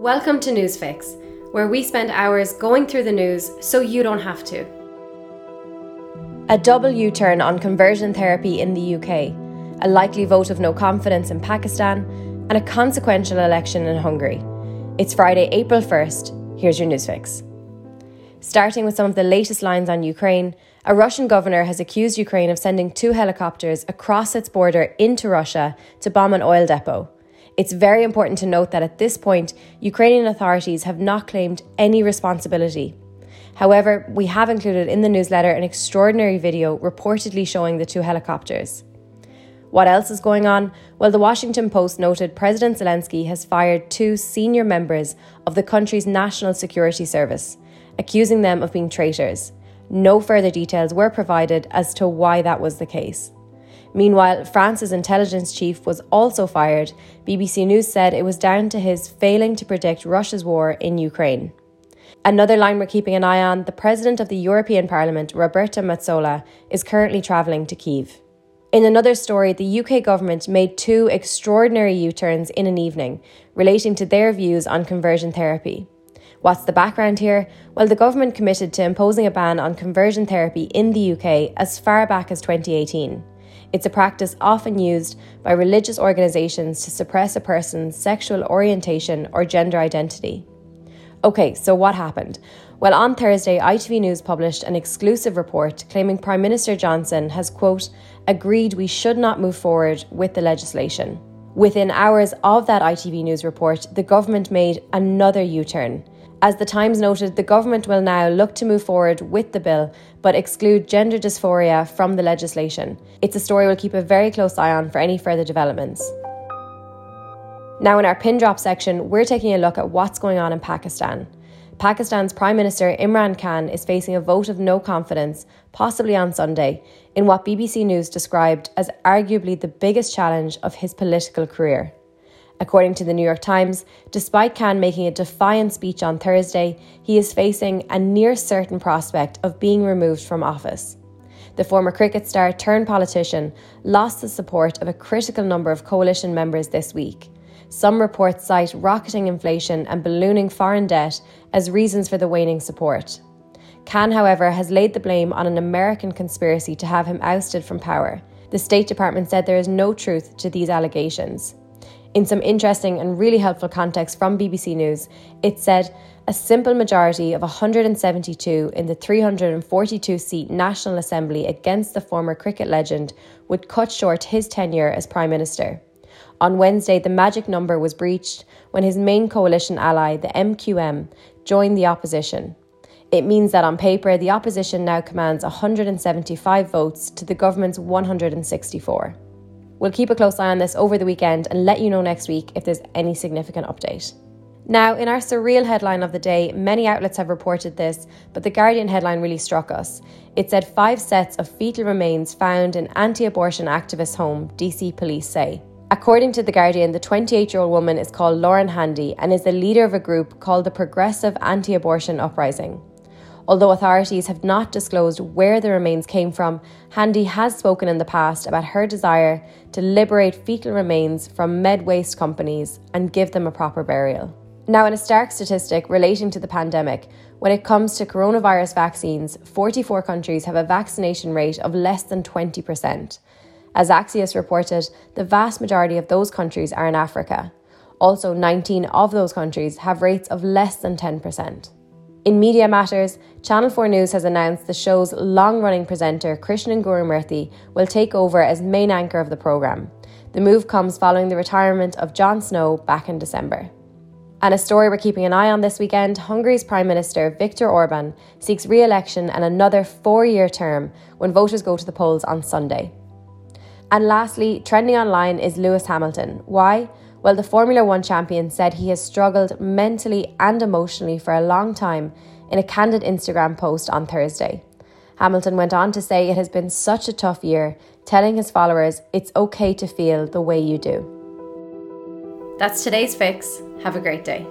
Welcome to Newsfix, where we spend hours going through the news so you don't have to. A double U turn on conversion therapy in the UK, a likely vote of no confidence in Pakistan, and a consequential election in Hungary. It's Friday, April 1st. Here's your Newsfix. Starting with some of the latest lines on Ukraine, a Russian governor has accused Ukraine of sending two helicopters across its border into Russia to bomb an oil depot. It's very important to note that at this point, Ukrainian authorities have not claimed any responsibility. However, we have included in the newsletter an extraordinary video reportedly showing the two helicopters. What else is going on? Well, the Washington Post noted President Zelensky has fired two senior members of the country's National Security Service, accusing them of being traitors. No further details were provided as to why that was the case. Meanwhile, France's intelligence chief was also fired. BBC News said it was down to his failing to predict Russia's war in Ukraine. Another line we're keeping an eye on the President of the European Parliament, Roberta Metsola, is currently travelling to Kiev. In another story, the UK government made two extraordinary U turns in an evening relating to their views on conversion therapy. What's the background here? Well, the government committed to imposing a ban on conversion therapy in the UK as far back as 2018. It's a practice often used by religious organisations to suppress a person's sexual orientation or gender identity. Okay, so what happened? Well, on Thursday, ITV News published an exclusive report claiming Prime Minister Johnson has, quote, agreed we should not move forward with the legislation. Within hours of that ITV News report, the government made another U turn. As the Times noted, the government will now look to move forward with the bill but exclude gender dysphoria from the legislation. It's a story we'll keep a very close eye on for any further developments. Now, in our pin drop section, we're taking a look at what's going on in Pakistan. Pakistan's Prime Minister Imran Khan is facing a vote of no confidence, possibly on Sunday, in what BBC News described as arguably the biggest challenge of his political career. According to the New York Times, despite Khan making a defiant speech on Thursday, he is facing a near certain prospect of being removed from office. The former cricket star turned politician lost the support of a critical number of coalition members this week. Some reports cite rocketing inflation and ballooning foreign debt as reasons for the waning support. Khan, however, has laid the blame on an American conspiracy to have him ousted from power. The State Department said there is no truth to these allegations. In some interesting and really helpful context from BBC News, it said a simple majority of 172 in the 342 seat National Assembly against the former cricket legend would cut short his tenure as Prime Minister. On Wednesday, the magic number was breached when his main coalition ally, the MQM, joined the opposition. It means that on paper, the opposition now commands 175 votes to the government's 164. We'll keep a close eye on this over the weekend and let you know next week if there's any significant update. Now, in our surreal headline of the day, many outlets have reported this, but the Guardian headline really struck us. It said five sets of fetal remains found in anti abortion activist home, DC police say. According to The Guardian, the 28 year old woman is called Lauren Handy and is the leader of a group called the Progressive Anti Abortion Uprising. Although authorities have not disclosed where the remains came from, Handy has spoken in the past about her desire to liberate fetal remains from med waste companies and give them a proper burial. Now, in a stark statistic relating to the pandemic, when it comes to coronavirus vaccines, 44 countries have a vaccination rate of less than 20%. As Axios reported, the vast majority of those countries are in Africa. Also, 19 of those countries have rates of less than 10%. In media matters, Channel 4 News has announced the show's long running presenter Krishnan Gurumurthy will take over as main anchor of the programme. The move comes following the retirement of Jon Snow back in December. And a story we're keeping an eye on this weekend Hungary's Prime Minister Viktor Orban seeks re election and another four year term when voters go to the polls on Sunday. And lastly, trending online is Lewis Hamilton. Why? Well, the Formula One champion said he has struggled mentally and emotionally for a long time in a candid Instagram post on Thursday. Hamilton went on to say it has been such a tough year, telling his followers it's okay to feel the way you do. That's today's fix. Have a great day.